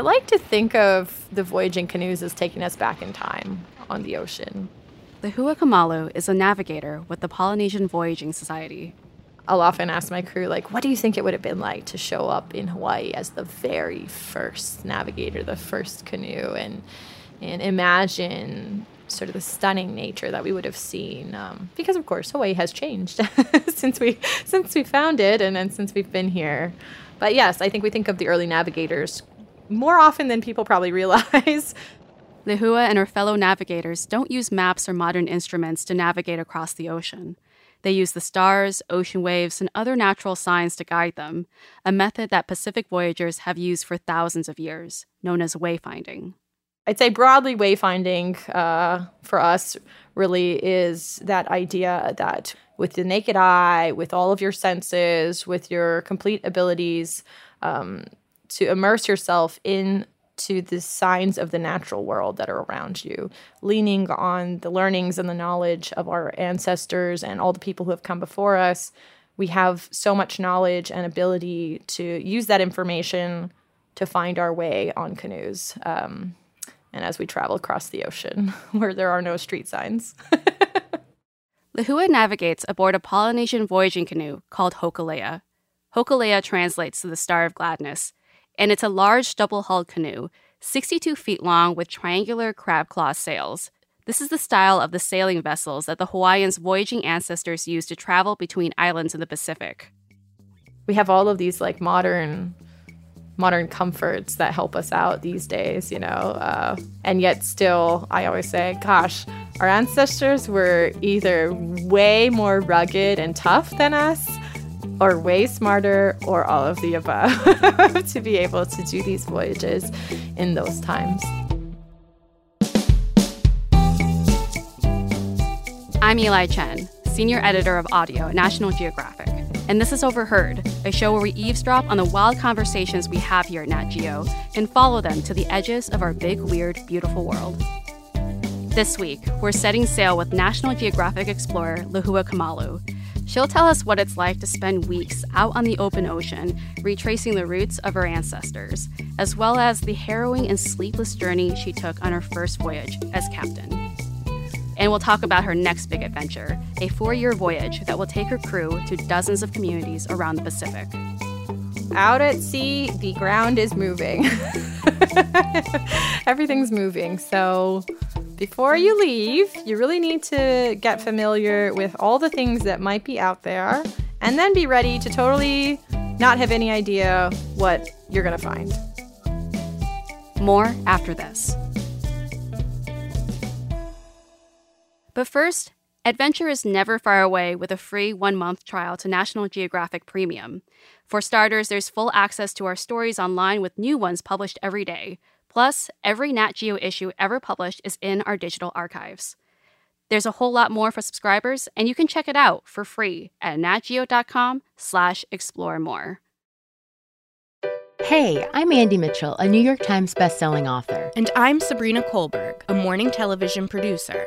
I like to think of the voyaging canoes as taking us back in time on the ocean. Lehua Kamalu is a navigator with the Polynesian Voyaging Society. I'll often ask my crew, like, what do you think it would have been like to show up in Hawaii as the very first navigator, the first canoe, and and imagine sort of the stunning nature that we would have seen. Um, because of course Hawaii has changed since we since we found it and, and since we've been here. But yes, I think we think of the early navigators more often than people probably realize. Lehua and her fellow navigators don't use maps or modern instruments to navigate across the ocean. They use the stars, ocean waves, and other natural signs to guide them, a method that Pacific voyagers have used for thousands of years, known as wayfinding. I'd say broadly, wayfinding uh, for us really is that idea that with the naked eye, with all of your senses, with your complete abilities, um, to immerse yourself in to the signs of the natural world that are around you, leaning on the learnings and the knowledge of our ancestors and all the people who have come before us. We have so much knowledge and ability to use that information to find our way on canoes. Um, and as we travel across the ocean where there are no street signs. Lehua navigates aboard a Polynesian voyaging canoe called Hokulea. Hokulea translates to the Star of Gladness and it's a large double hulled canoe, 62 feet long with triangular crab claw sails. This is the style of the sailing vessels that the Hawaiians' voyaging ancestors used to travel between islands in the Pacific. We have all of these like modern modern comforts that help us out these days, you know. Uh, and yet, still, I always say, gosh, our ancestors were either way more rugged and tough than us, or way smarter or all of the above to be able to do these voyages in those times. I'm Eli Chen, Senior Editor of Audio at National Geographic, and this is Overheard, a show where we eavesdrop on the wild conversations we have here at Nat Geo and follow them to the edges of our big, weird, beautiful world. This week, we're setting sail with National Geographic explorer Lehua Kamalu She'll tell us what it's like to spend weeks out on the open ocean, retracing the roots of her ancestors, as well as the harrowing and sleepless journey she took on her first voyage as captain. And we'll talk about her next big adventure, a four year voyage that will take her crew to dozens of communities around the Pacific. Out at sea, the ground is moving. Everything's moving. So before you leave, you really need to get familiar with all the things that might be out there and then be ready to totally not have any idea what you're going to find. More after this. But first, Adventure is never far away with a free one month trial to National Geographic Premium. For starters, there's full access to our stories online with new ones published every day, Plus, every Nat Geo issue ever published is in our digital archives. There's a whole lot more for subscribers, and you can check it out for free at natgeo.com slash explore more. Hey, I'm Andy Mitchell, a New York Times bestselling author. And I'm Sabrina Kohlberg, a morning television producer.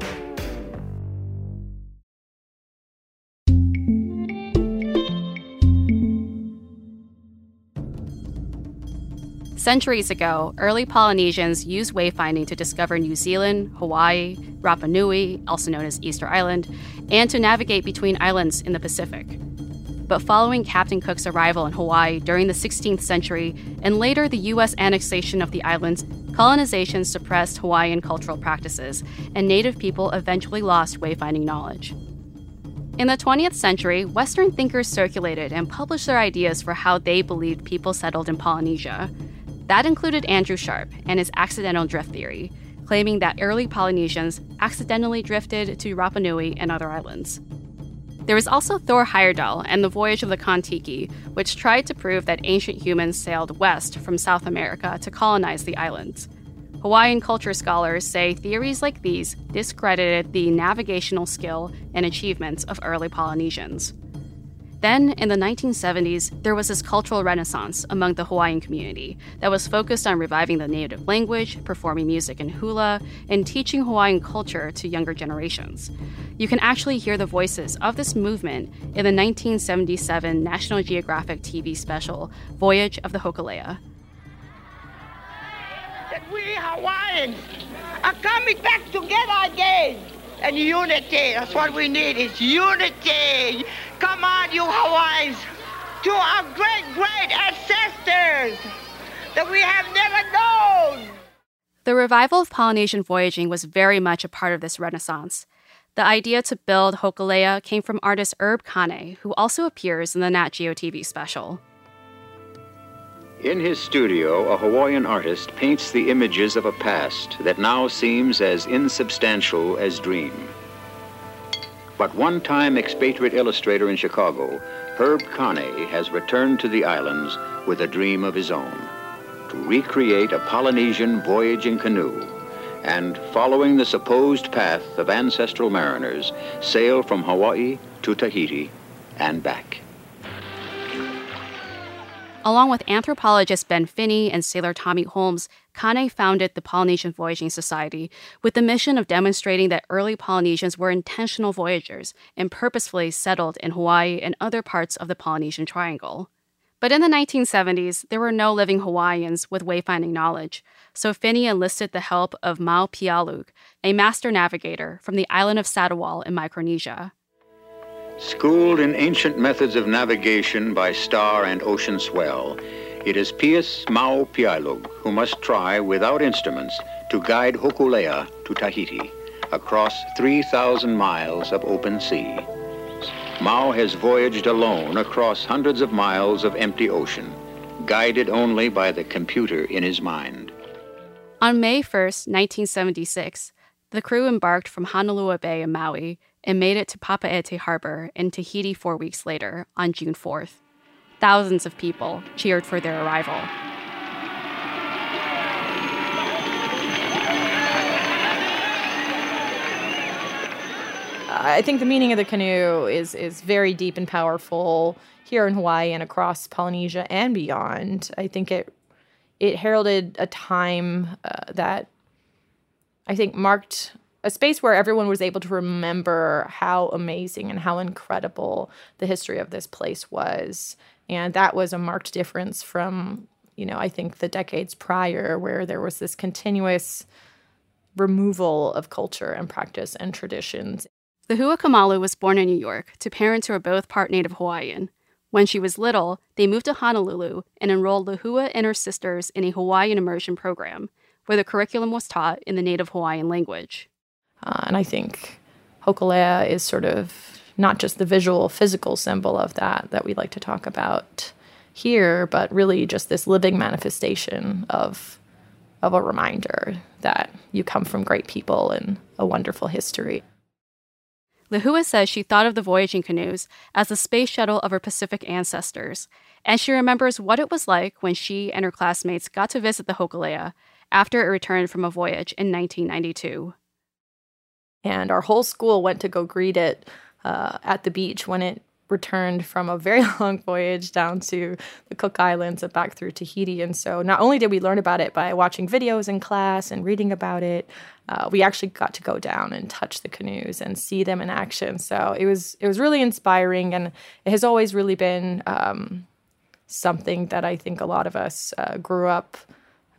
Centuries ago, early Polynesians used wayfinding to discover New Zealand, Hawaii, Rapa Nui, also known as Easter Island, and to navigate between islands in the Pacific. But following Captain Cook's arrival in Hawaii during the 16th century and later the U.S. annexation of the islands, colonization suppressed Hawaiian cultural practices, and native people eventually lost wayfinding knowledge. In the 20th century, Western thinkers circulated and published their ideas for how they believed people settled in Polynesia. That included Andrew Sharp and his accidental drift theory, claiming that early Polynesians accidentally drifted to Rapa Nui and other islands. There was also Thor Heyerdahl and the Voyage of the Kon-Tiki, which tried to prove that ancient humans sailed west from South America to colonize the islands. Hawaiian culture scholars say theories like these discredited the navigational skill and achievements of early Polynesians. Then, in the 1970s, there was this cultural renaissance among the Hawaiian community that was focused on reviving the native language, performing music and hula, and teaching Hawaiian culture to younger generations. You can actually hear the voices of this movement in the 1977 National Geographic TV special, Voyage of the Hokulea. That we Hawaiians are coming back together again. And unity, that's what we need, is unity. Come on, you Hawaiians, to our great, great ancestors that we have never known. The revival of Polynesian voyaging was very much a part of this renaissance. The idea to build Hokulea came from artist Herb Kane, who also appears in the Nat Geo TV special. In his studio, a Hawaiian artist paints the images of a past that now seems as insubstantial as dream. But one time expatriate illustrator in Chicago, Herb Kane, has returned to the islands with a dream of his own to recreate a Polynesian voyaging canoe and, following the supposed path of ancestral mariners, sail from Hawaii to Tahiti and back. Along with anthropologist Ben Finney and sailor Tommy Holmes, Kane founded the Polynesian Voyaging Society with the mission of demonstrating that early Polynesians were intentional voyagers and purposefully settled in Hawaii and other parts of the Polynesian Triangle. But in the 1970s, there were no living Hawaiians with wayfinding knowledge, so Finney enlisted the help of Mau Pialug, a master navigator from the island of Satawal in Micronesia. Schooled in ancient methods of navigation by star and ocean swell, it is Pius Mau Pialug who must try, without instruments, to guide Hokulea to Tahiti across 3,000 miles of open sea. Mau has voyaged alone across hundreds of miles of empty ocean, guided only by the computer in his mind. On May 1st, 1976, the crew embarked from Honolua Bay in Maui and made it to Papeete Harbor in Tahiti four weeks later, on June 4th. Thousands of people cheered for their arrival. I think the meaning of the canoe is is very deep and powerful here in Hawaii and across Polynesia and beyond. I think it it heralded a time uh, that I think marked a space where everyone was able to remember how amazing and how incredible the history of this place was. And that was a marked difference from, you know, I think the decades prior, where there was this continuous removal of culture and practice and traditions. Lehua Kamalu was born in New York to parents who were both part Native Hawaiian. When she was little, they moved to Honolulu and enrolled Lehua and her sisters in a Hawaiian immersion program, where the curriculum was taught in the Native Hawaiian language. Uh, and I think Hokulea is sort of not just the visual, physical symbol of that that we like to talk about here, but really just this living manifestation of of a reminder that you come from great people and a wonderful history. Lehua says she thought of the voyaging canoes as the space shuttle of her Pacific ancestors, and she remembers what it was like when she and her classmates got to visit the Hokulea after it returned from a voyage in 1992 and our whole school went to go greet it uh, at the beach when it returned from a very long voyage down to the Cook Islands and back through Tahiti. And so not only did we learn about it by watching videos in class and reading about it, uh, we actually got to go down and touch the canoes and see them in action. So it was it was really inspiring, and it has always really been um, something that I think a lot of us uh, grew up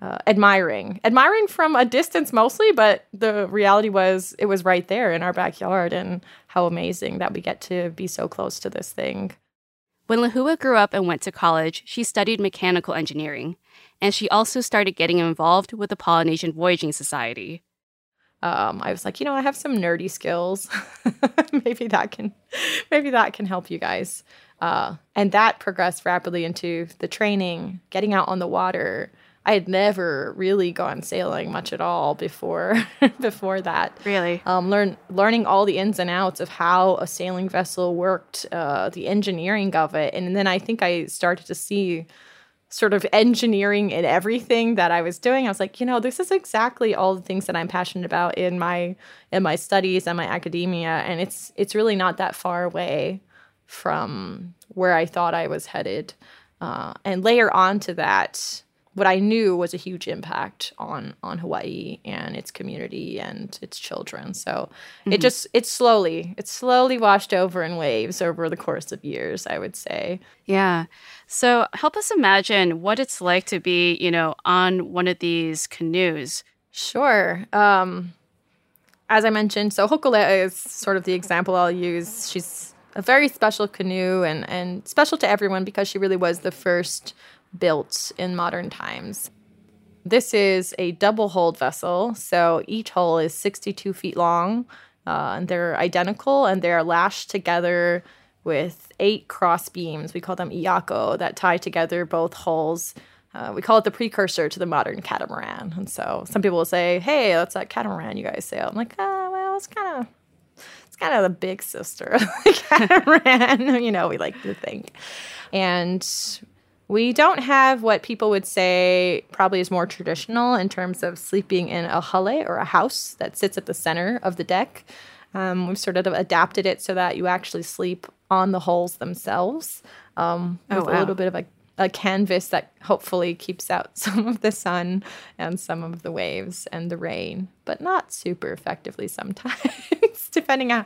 uh, admiring, admiring from a distance mostly, but the reality was it was right there in our backyard, and how amazing that we get to be so close to this thing. When Lehua grew up and went to college, she studied mechanical engineering, and she also started getting involved with the Polynesian Voyaging Society. Um, I was like, you know, I have some nerdy skills. maybe that can, maybe that can help you guys. Uh, and that progressed rapidly into the training, getting out on the water, I had never really gone sailing much at all before before that. Really, um, learn learning all the ins and outs of how a sailing vessel worked, uh, the engineering of it, and then I think I started to see sort of engineering in everything that I was doing. I was like, you know, this is exactly all the things that I'm passionate about in my in my studies and my academia, and it's it's really not that far away from where I thought I was headed. Uh, and layer onto that what I knew was a huge impact on on Hawaii and its community and its children. So mm-hmm. it just it's slowly it's slowly washed over in waves over the course of years, I would say. Yeah. So help us imagine what it's like to be, you know, on one of these canoes. Sure. Um, as I mentioned, so Hokulea is sort of the example I'll use. She's a very special canoe and and special to everyone because she really was the first built in modern times. This is a double hulled vessel, so each hull is 62 feet long, uh, and they're identical and they're lashed together with eight cross beams. We call them iako that tie together both hulls. Uh, we call it the precursor to the modern catamaran. And so some people will say, "Hey, that's that catamaran you guys sail." I'm like, "Ah, well, it's kind of it's kind of the big sister of the catamaran." you know, we like to think. And we don't have what people would say probably is more traditional in terms of sleeping in a hale or a house that sits at the center of the deck. Um, we've sort of adapted it so that you actually sleep on the hulls themselves um, oh, with wow. a little bit of a, a canvas that hopefully keeps out some of the sun and some of the waves and the rain, but not super effectively sometimes, depending on.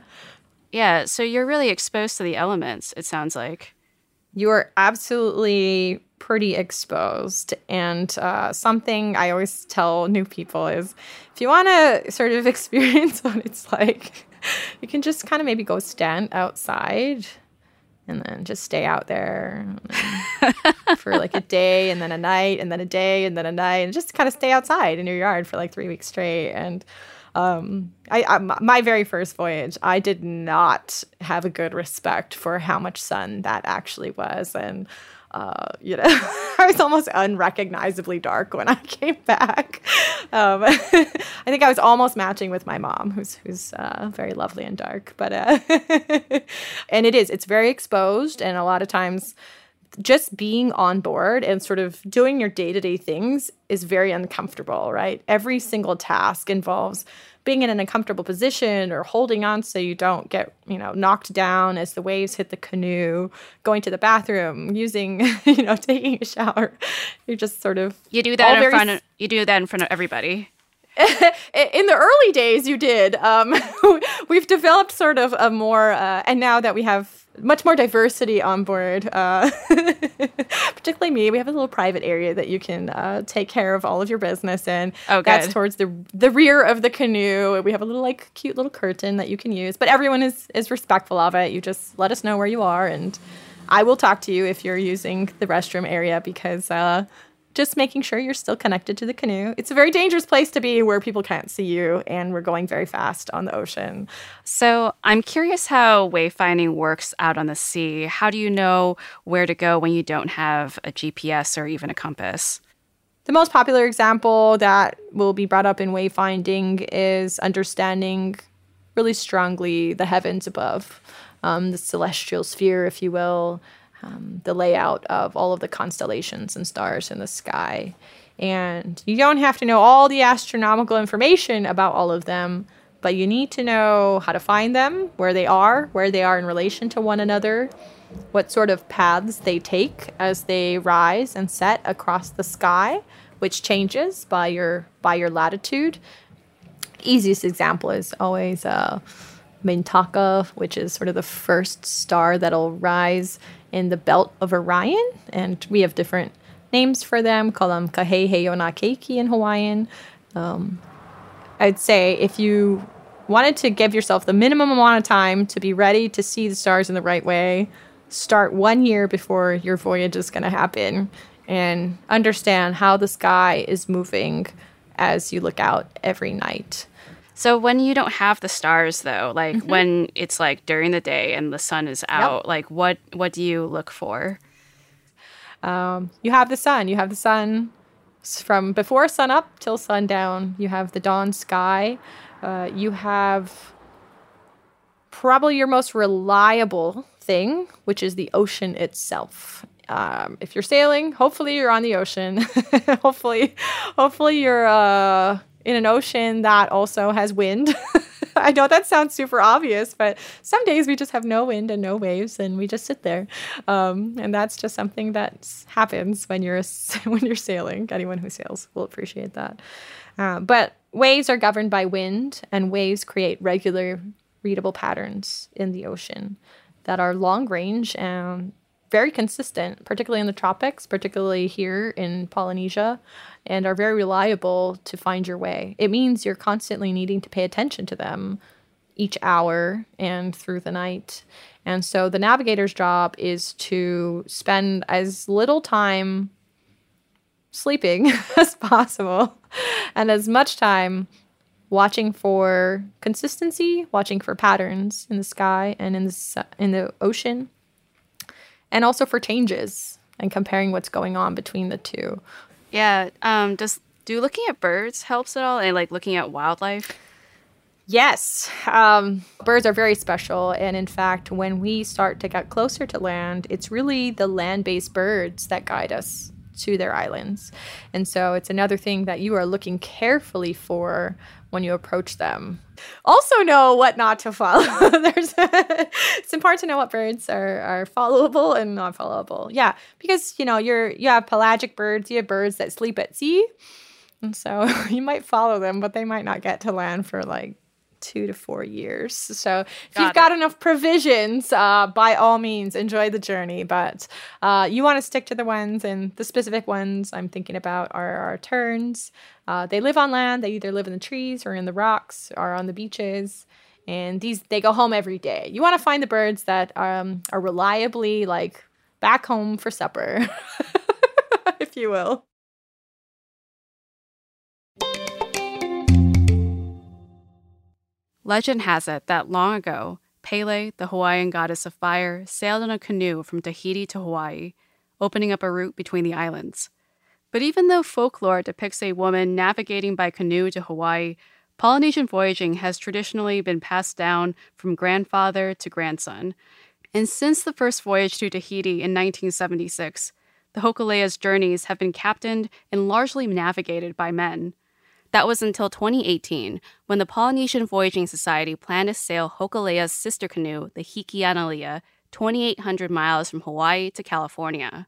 Yeah, so you're really exposed to the elements, it sounds like you are absolutely pretty exposed. And uh, something I always tell new people is if you want to sort of experience what it's like, you can just kind of maybe go stand outside and then just stay out there for like a day and then a night and then a day and then a night and just kind of stay outside in your yard for like three weeks straight. And um, I, I, my very first voyage, I did not have a good respect for how much sun that actually was, and uh, you know, I was almost unrecognizably dark when I came back. Um, I think I was almost matching with my mom, who's who's uh, very lovely and dark. But uh, and it is, it's very exposed, and a lot of times just being on board and sort of doing your day to day things is very uncomfortable, right? Every single task involves being in an uncomfortable position or holding on so you don't get, you know, knocked down as the waves hit the canoe, going to the bathroom, using, you know, taking a shower. You're just sort of You do that in front of you do that in front of everybody. in the early days you did um, we've developed sort of a more uh, and now that we have much more diversity on board. Uh, particularly me, we have a little private area that you can uh, take care of all of your business in. Oh, good. That's towards the the rear of the canoe. We have a little like cute little curtain that you can use, but everyone is is respectful of it. You just let us know where you are, and I will talk to you if you're using the restroom area because uh, just making sure you're still connected to the canoe. It's a very dangerous place to be where people can't see you, and we're going very fast on the ocean. So, I'm curious how wayfinding works out on the sea. How do you know where to go when you don't have a GPS or even a compass? The most popular example that will be brought up in wayfinding is understanding really strongly the heavens above, um, the celestial sphere, if you will um, the layout of all of the constellations and stars in the sky. And you don't have to know all the astronomical information about all of them, but you need to know how to find them, where they are, where they are in relation to one another, what sort of paths they take as they rise and set across the sky, which changes by your by your latitude. Easiest example is always uh, Mintaka, which is sort of the first star that'll rise in the belt of Orion, and we have different names for them. Call them Kaheheyona Keiki in Hawaiian. Um, I'd say if you wanted to give yourself the minimum amount of time to be ready to see the stars in the right way, start one year before your voyage is going to happen and understand how the sky is moving as you look out every night. So when you don't have the stars though, like mm-hmm. when it's like during the day and the sun is out, yep. like what what do you look for? Um, you have the sun. You have the sun from before sun up till sundown. You have the dawn sky. Uh, you have probably your most reliable thing, which is the ocean itself. um, if you're sailing, hopefully you're on the ocean. hopefully, hopefully you're uh, in an ocean that also has wind. I know that sounds super obvious, but some days we just have no wind and no waves, and we just sit there. Um, and that's just something that happens when you're when you're sailing. Anyone who sails will appreciate that. Uh, but waves are governed by wind, and waves create regular, readable patterns in the ocean that are long range and very consistent, particularly in the tropics, particularly here in Polynesia, and are very reliable to find your way. It means you're constantly needing to pay attention to them each hour and through the night. And so the navigator's job is to spend as little time sleeping as possible and as much time watching for consistency, watching for patterns in the sky and in the in the ocean and also for changes and comparing what's going on between the two. Yeah. Um, does do looking at birds helps at all, and like looking at wildlife? Yes, um, birds are very special. And in fact, when we start to get closer to land, it's really the land based birds that guide us to their islands. And so it's another thing that you are looking carefully for when you approach them. Also know what not to follow. There's it's important to know what birds are are followable and not followable. Yeah, because you know, you're you have pelagic birds, you have birds that sleep at sea. And so you might follow them, but they might not get to land for like two to four years. So if got you've it. got enough provisions, uh, by all means, enjoy the journey. But uh, you want to stick to the ones, and the specific ones I'm thinking about are our terns. Uh, they live on land. They either live in the trees or in the rocks or on the beaches. And these they go home every day. You want to find the birds that um, are reliably like back home for supper, if you will. Legend has it that long ago, Pele, the Hawaiian goddess of fire, sailed in a canoe from Tahiti to Hawaii, opening up a route between the islands. But even though folklore depicts a woman navigating by canoe to Hawaii, Polynesian voyaging has traditionally been passed down from grandfather to grandson. And since the first voyage to Tahiti in 1976, the Hokulea's journeys have been captained and largely navigated by men. That was until 2018, when the Polynesian Voyaging Society planned to sail Hokulea's sister canoe, the Hikianalia, 2,800 miles from Hawaii to California.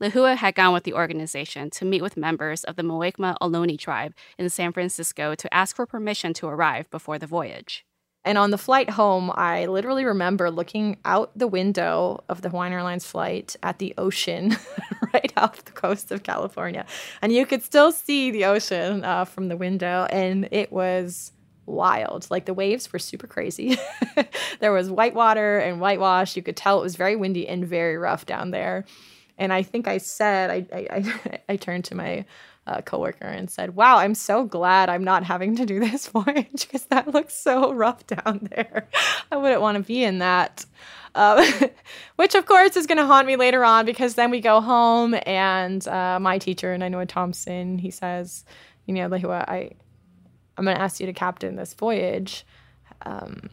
Lehua had gone with the organization to meet with members of the Muwekma Ohlone tribe in San Francisco to ask for permission to arrive before the voyage. And on the flight home, I literally remember looking out the window of the Hawaiian Airlines flight at the ocean right off the coast of California. And you could still see the ocean uh, from the window. And it was wild. Like the waves were super crazy. there was white water and whitewash. You could tell it was very windy and very rough down there. And I think I said, I, I, I, I turned to my uh, coworker and said, "Wow, I'm so glad I'm not having to do this voyage because that looks so rough down there. I wouldn't want to be in that." Uh, which of course is going to haunt me later on because then we go home and uh, my teacher, and I Nainoa Thompson, he says, "You know, Lehua, I, I'm going to ask you to captain this voyage." Um,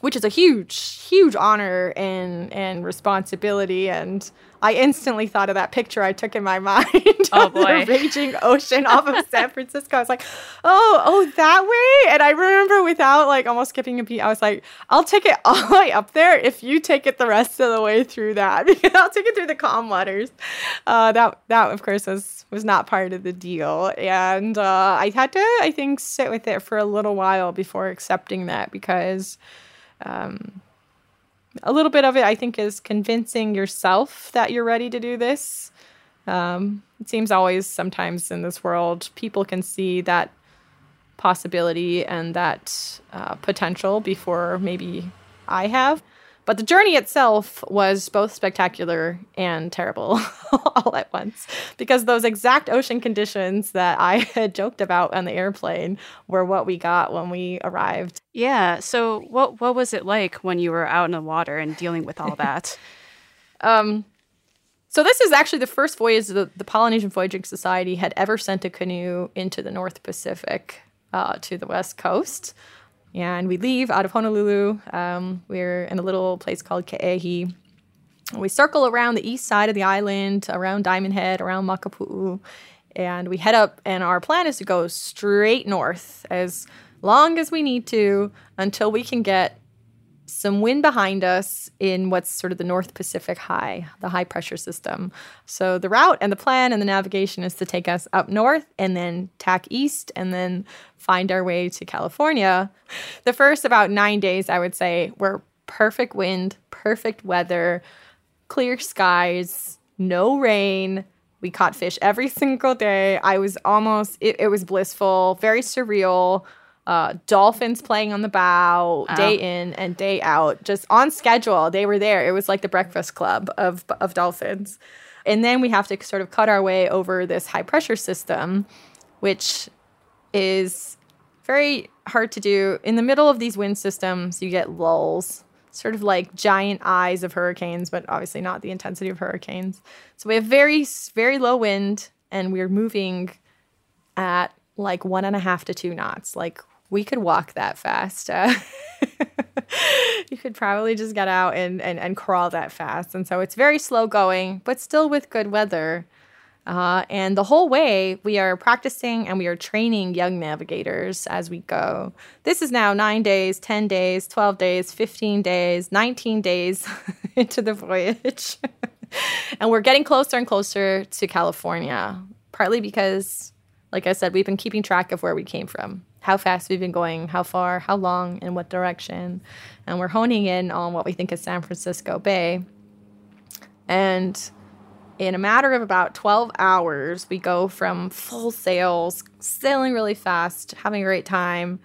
which is a huge, huge honor and and responsibility. And I instantly thought of that picture I took in my mind oh, of the raging ocean off of San Francisco. I was like, oh, oh, that way. And I remember without like almost skipping a beat, I was like, I'll take it all the way up there if you take it the rest of the way through that. Because I'll take it through the calm waters. Uh, that that of course was was not part of the deal, and uh, I had to I think sit with it for a little while before accepting that because um, a little bit of it, I think, is convincing yourself that you're ready to do this. Um, it seems always sometimes in this world, people can see that possibility and that uh, potential before maybe I have. But the journey itself was both spectacular and terrible all at once because those exact ocean conditions that I had joked about on the airplane were what we got when we arrived. Yeah. So what what was it like when you were out in the water and dealing with all that? um so this is actually the first voyage the, the Polynesian Voyaging Society had ever sent a canoe into the North Pacific uh, to the west coast. And we leave out of Honolulu. Um, we're in a little place called Ke'ehi. We circle around the east side of the island, around Diamond Head, around Makapu'u, and we head up. And our plan is to go straight north as long as we need to until we can get some wind behind us in what's sort of the North Pacific high, the high pressure system. So the route and the plan and the navigation is to take us up north and then tack east and then find our way to California. The first about nine days, I would say, were perfect wind, perfect weather, clear skies, no rain. We caught fish every single day. I was almost, it, it was blissful, very surreal uh, dolphins playing on the bow oh. day in and day out, just on schedule. They were there. It was like the breakfast club of, of dolphins. And then we have to sort of cut our way over this high pressure system, which is very hard to do. In the middle of these wind systems, you get lulls, sort of like giant eyes of hurricanes, but obviously not the intensity of hurricanes. So we have very, very low wind, and we're moving at like one and a half to two knots, like we could walk that fast. Uh, you could probably just get out and, and, and crawl that fast. And so it's very slow going, but still with good weather. Uh, and the whole way, we are practicing and we are training young navigators as we go. This is now nine days, 10 days, 12 days, 15 days, 19 days into the voyage. and we're getting closer and closer to California, partly because, like I said, we've been keeping track of where we came from how fast we've been going, how far, how long, in what direction. And we're honing in on what we think is San Francisco Bay. And in a matter of about 12 hours, we go from full sails, sailing really fast, having a great time,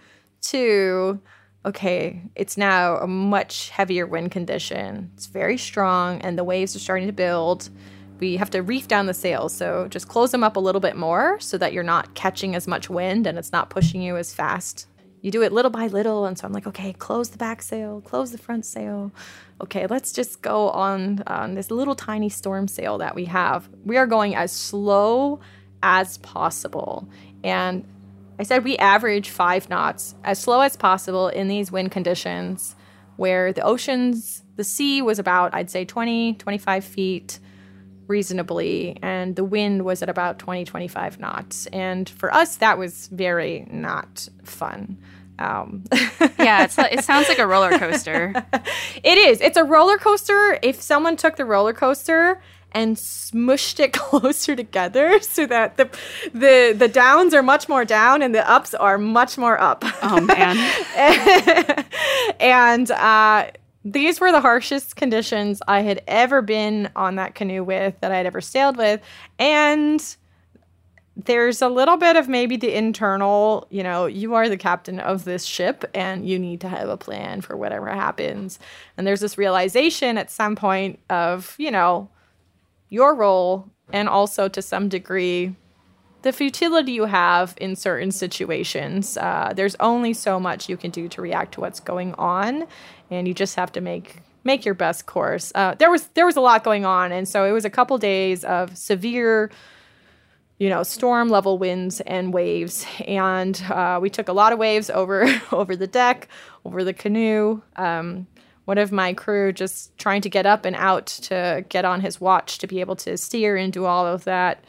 to okay, it's now a much heavier wind condition. It's very strong, and the waves are starting to build we have to reef down the sails. So just close them up a little bit more so that you're not catching as much wind and it's not pushing you as fast. You do it little by little. And so I'm like, okay, close the back sail, close the front sail. Okay, let's just go on, on this little tiny storm sail that we have. We are going as slow as possible. And I said we average five knots, as slow as possible in these wind conditions where the oceans, the sea was about, I'd say 20, 25 feet reasonably and the wind was at about 20 25 knots and for us that was very not fun um, yeah it sounds like a roller coaster it is it's a roller coaster if someone took the roller coaster and smushed it closer together so that the the the downs are much more down and the ups are much more up. Oh man. and uh, these were the harshest conditions I had ever been on that canoe with, that I had ever sailed with. And there's a little bit of maybe the internal, you know, you are the captain of this ship and you need to have a plan for whatever happens. And there's this realization at some point of, you know, your role and also to some degree the futility you have in certain situations. Uh, there's only so much you can do to react to what's going on and you just have to make make your best course. Uh, there was there was a lot going on, and so it was a couple days of severe, you know, storm level winds and waves, and uh, we took a lot of waves over over the deck, over the canoe. Um, one of my crew just trying to get up and out to get on his watch to be able to steer and do all of that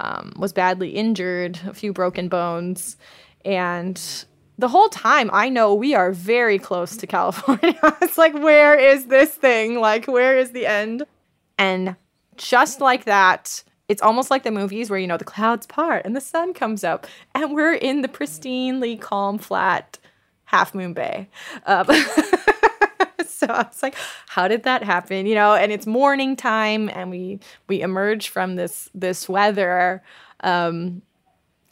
um, was badly injured, a few broken bones, and the whole time I know we are very close to California. it's like, where is this thing? Like, where is the end? And just like that, it's almost like the movies where, you know, the clouds part and the sun comes up, and we're in the pristinely calm, flat Half Moon Bay. Um, so I was like, how did that happen? You know, and it's morning time, and we we emerge from this this weather. Um,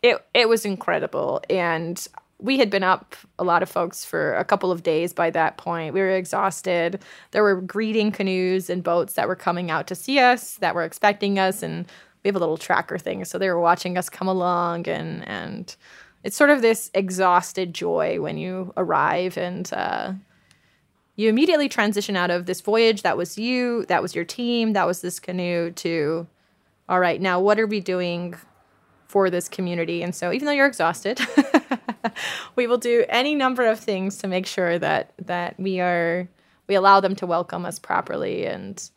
it it was incredible, and we had been up a lot of folks for a couple of days by that point. We were exhausted. There were greeting canoes and boats that were coming out to see us, that were expecting us, and we have a little tracker thing, so they were watching us come along, and and it's sort of this exhausted joy when you arrive and. Uh, you immediately transition out of this voyage that was you, that was your team, that was this canoe to, all right, now what are we doing for this community? And so even though you're exhausted, we will do any number of things to make sure that that we are we allow them to welcome us properly and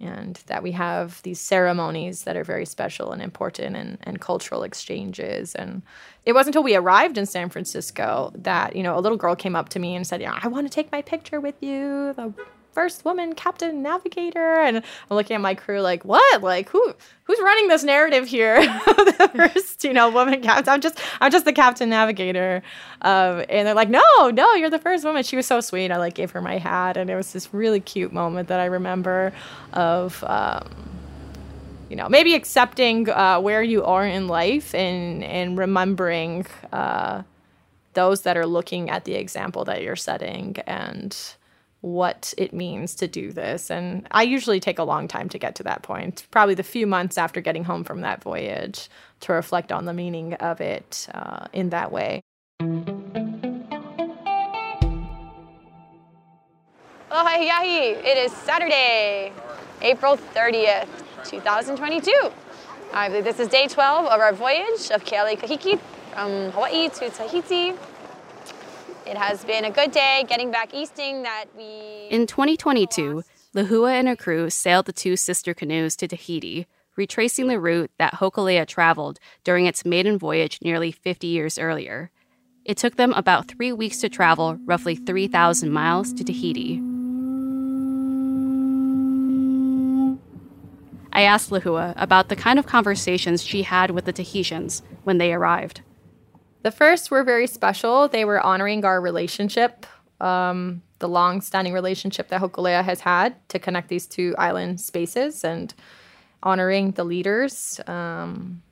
and that we have these ceremonies that are very special and important and, and cultural exchanges. And it wasn't until we arrived in San Francisco that, you know, a little girl came up to me and said, yeah, I want to take my picture with you. The first woman captain navigator. And i'm looking at my crew like what? Like who who's running this narrative here? The first you know woman captain i'm just i'm just the captain navigator. Um, and they're like no no you're the first woman. She was so sweet. I like gave her my hat. And it was this really cute moment that i remember of um, you know maybe accepting uh, where you are in life and and remembering uh, those that are looking at the example that you're setting. And what it means to do this. And I usually take a long time to get to that point, probably the few months after getting home from that voyage to reflect on the meaning of it uh, in that way. Aloha Yahi. It is Saturday, April 30th, 2022. I believe this is day 12 of our voyage of Kealakekiki Kahiki from Hawaii to Tahiti. It has been a good day getting back easting that we. In 2022, Lehua and her crew sailed the two sister canoes to Tahiti, retracing the route that Hokulea traveled during its maiden voyage nearly 50 years earlier. It took them about three weeks to travel roughly 3,000 miles to Tahiti. I asked Lehua about the kind of conversations she had with the Tahitians when they arrived. The first were very special. They were honoring our relationship, um, the long standing relationship that Hokulea has had to connect these two island spaces and honoring the leaders, um,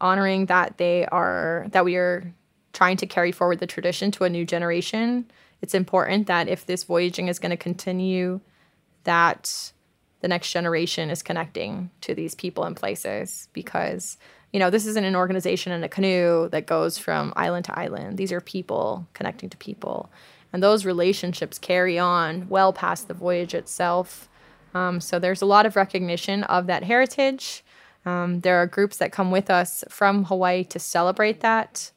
honoring that they are, that we are trying to carry forward the tradition to a new generation. It's important that if this voyaging is going to continue, that the next generation is connecting to these people and places because you know, this isn't an organization in a canoe that goes from island to island. These are people connecting to people. And those relationships carry on well past the voyage itself. Um, so there's a lot of recognition of that heritage. Um, there are groups that come with us from Hawaii to celebrate that.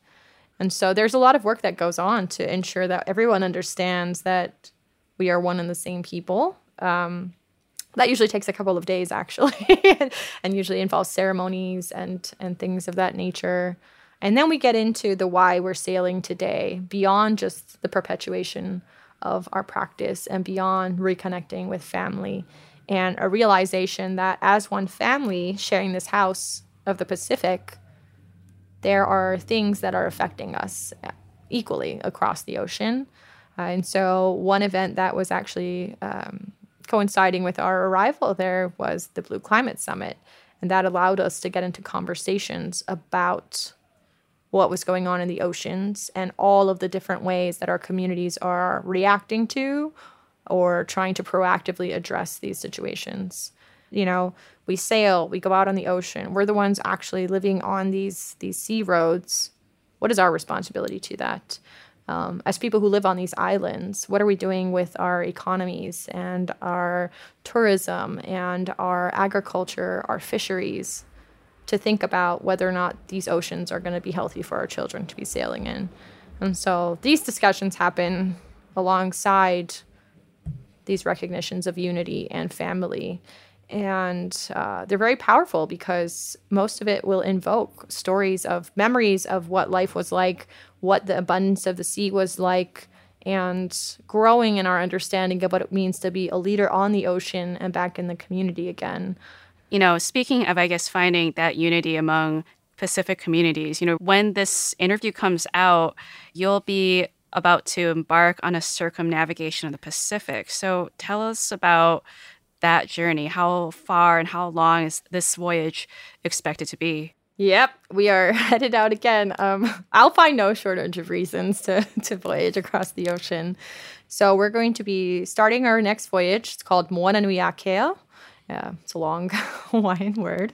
And so there's a lot of work that goes on to ensure that everyone understands that we are one and the same people. Um, that usually takes a couple of days actually and usually involves ceremonies and and things of that nature. And then we get into the why we're sailing today beyond just the perpetuation of our practice and beyond reconnecting with family and a realization that as one family sharing this house of the pacific there are things that are affecting us equally across the ocean. Uh, and so one event that was actually um, coinciding with our arrival there was the Blue Climate Summit. And that allowed us to get into conversations about what was going on in the oceans and all of the different ways that our communities are reacting to or trying to proactively address these situations. You know, we sail, we go out on the ocean. We're the ones actually living on these these sea roads. What is our responsibility to that? Um, as people who live on these islands, what are we doing with our economies and our tourism and our agriculture, our fisheries, to think about whether or not these oceans are going to be healthy for our children to be sailing in? And so these discussions happen alongside these recognitions of unity and family. And uh, they're very powerful because most of it will invoke stories of memories of what life was like what the abundance of the sea was like and growing in our understanding of what it means to be a leader on the ocean and back in the community again. You know, speaking of, I guess, finding that unity among Pacific communities, you know, when this interview comes out, you'll be about to embark on a circumnavigation of the Pacific. So tell us about that journey. How far and how long is this voyage expected to be? Yep, we are headed out again. Um, I'll find no shortage of reasons to, to voyage across the ocean. So we're going to be starting our next voyage. It's called Moananuiākea. Yeah, it's a long Hawaiian word,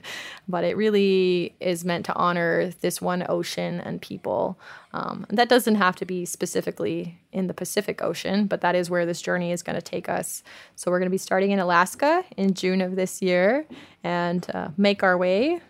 but it really is meant to honor this one ocean and people. Um, and that doesn't have to be specifically in the Pacific Ocean, but that is where this journey is going to take us. So we're going to be starting in Alaska in June of this year and uh, make our way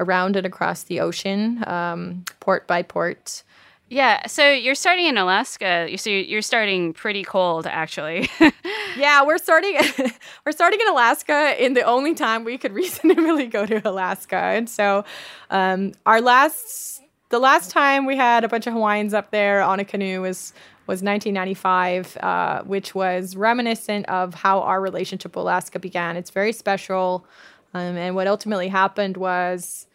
around and across the ocean, um, port by port, Yeah, so you're starting in Alaska. You so you're starting pretty cold, actually. yeah, we're starting. we're starting in Alaska in the only time we could reasonably go to Alaska, and so um, our last, the last time we had a bunch of Hawaiians up there on a canoe was was 1995, uh, which was reminiscent of how our relationship with Alaska began. It's very special, um, and what ultimately happened was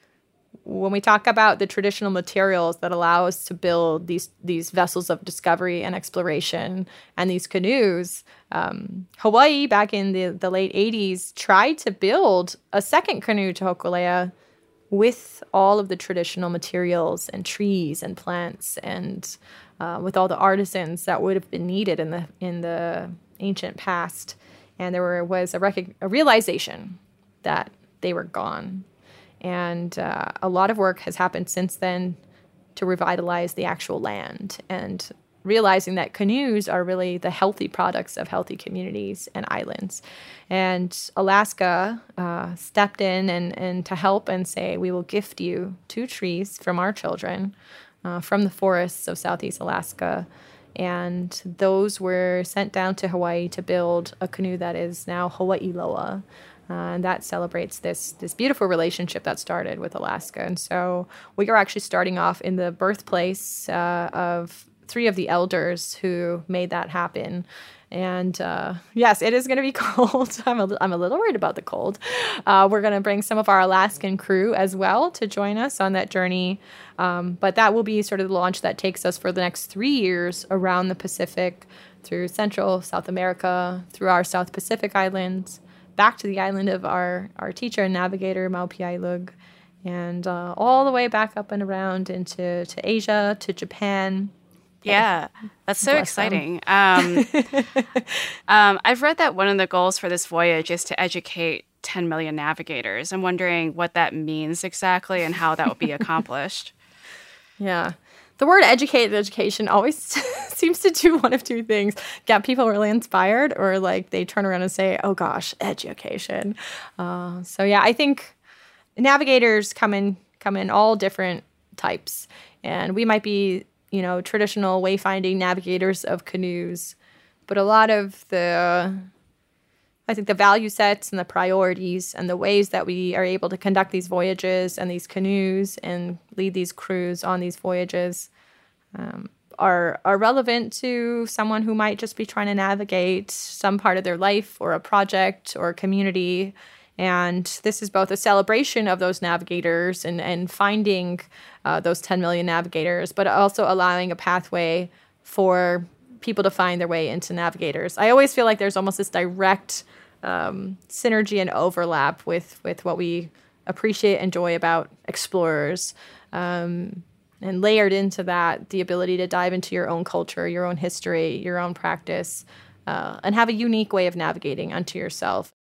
when we talk about the traditional materials that allow us to build these these vessels of discovery and exploration and these canoes, um, Hawaii back in the, the late 80s tried to build a second canoe to Hokulea with all of the traditional materials and trees and plants and uh, with all the artisans that would have been needed in the in the ancient past. And there were, was a, rec- a realization that they were gone and uh, a lot of work has happened since then to revitalize the actual land and realizing that canoes are really the healthy products of healthy communities and islands. And Alaska uh, stepped in and, and to help and say, we will gift you two trees from our children uh, from the forests of Southeast Alaska. And those were sent down to Hawaii to build a canoe that is now Hawaiʻiloa. Uh, and that celebrates this this beautiful relationship that started with Alaska. And so we are actually starting off in the birthplace uh, of three of the elders who made that happen. And uh, yes, it is going to be cold. I'm a, I'm a little worried about the cold. Uh, we're going to bring some of our Alaskan crew as well to join us on that journey. Um, but that will be sort of the launch that takes us for the next three years around the Pacific, through Central, South America, through our South Pacific islands, back to the island of our, our teacher and navigator, Mau Piailug, and uh, all the way back up and around into to Asia, to Japan. Yeah, that's so Bless exciting. Um, um, I've read that one of the goals for this voyage is to educate 10 million navigators. I'm wondering what that means exactly and how that will be accomplished. Yeah the word educated education always seems to do one of two things. Get people really inspired or like they turn around and say oh gosh education. Uh, so yeah i think navigators come in come in all different types. And we might be you know traditional wayfinding navigators of canoes but a lot of the I think the value sets and the priorities and the ways that we are able to conduct these voyages and these canoes and lead these crews on these voyages um, are are relevant to someone who might just be trying to navigate some part of their life or a project or a community. And this is both a celebration of those navigators and, and finding uh, those 10 million navigators, but also allowing a pathway for people to find their way into navigators. I always feel like there's almost this direct um, synergy and overlap with with what we appreciate and enjoy about explorers. Um, and layered into that, the ability to dive into your own culture, your own history, your own practice, uh, and have a unique way of navigating unto yourself.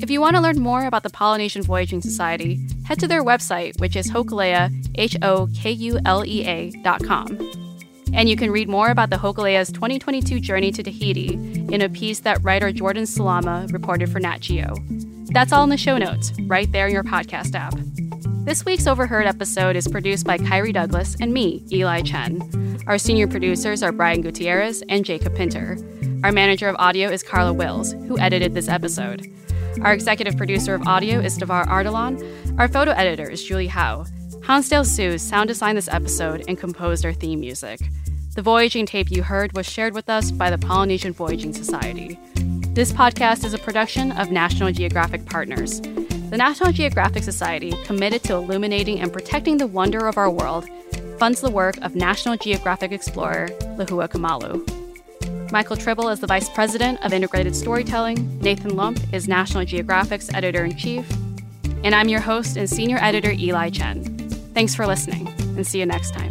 If you want to learn more about the Polynesian Voyaging Society, head to their website, which is hokulea, H O K U L E A dot com. And you can read more about the Hokulea's 2022 journey to Tahiti in a piece that writer Jordan Salama reported for Nat Geo. That's all in the show notes, right there in your podcast app. This week's Overheard episode is produced by Kyrie Douglas and me, Eli Chen. Our senior producers are Brian Gutierrez and Jacob Pinter. Our manager of audio is Carla Wills, who edited this episode. Our executive producer of audio is Davar Ardalan. Our photo editor is Julie Howe. Hansdale Hsu sound designed this episode and composed our theme music. The voyaging tape you heard was shared with us by the Polynesian Voyaging Society. This podcast is a production of National Geographic Partners. The National Geographic Society, committed to illuminating and protecting the wonder of our world, funds the work of National Geographic explorer Lehua Kamalu. Michael Tribble is the Vice President of Integrated Storytelling, Nathan Lump is National Geographic's Editor in Chief, and I'm your host and Senior Editor Eli Chen. Thanks for listening, and see you next time.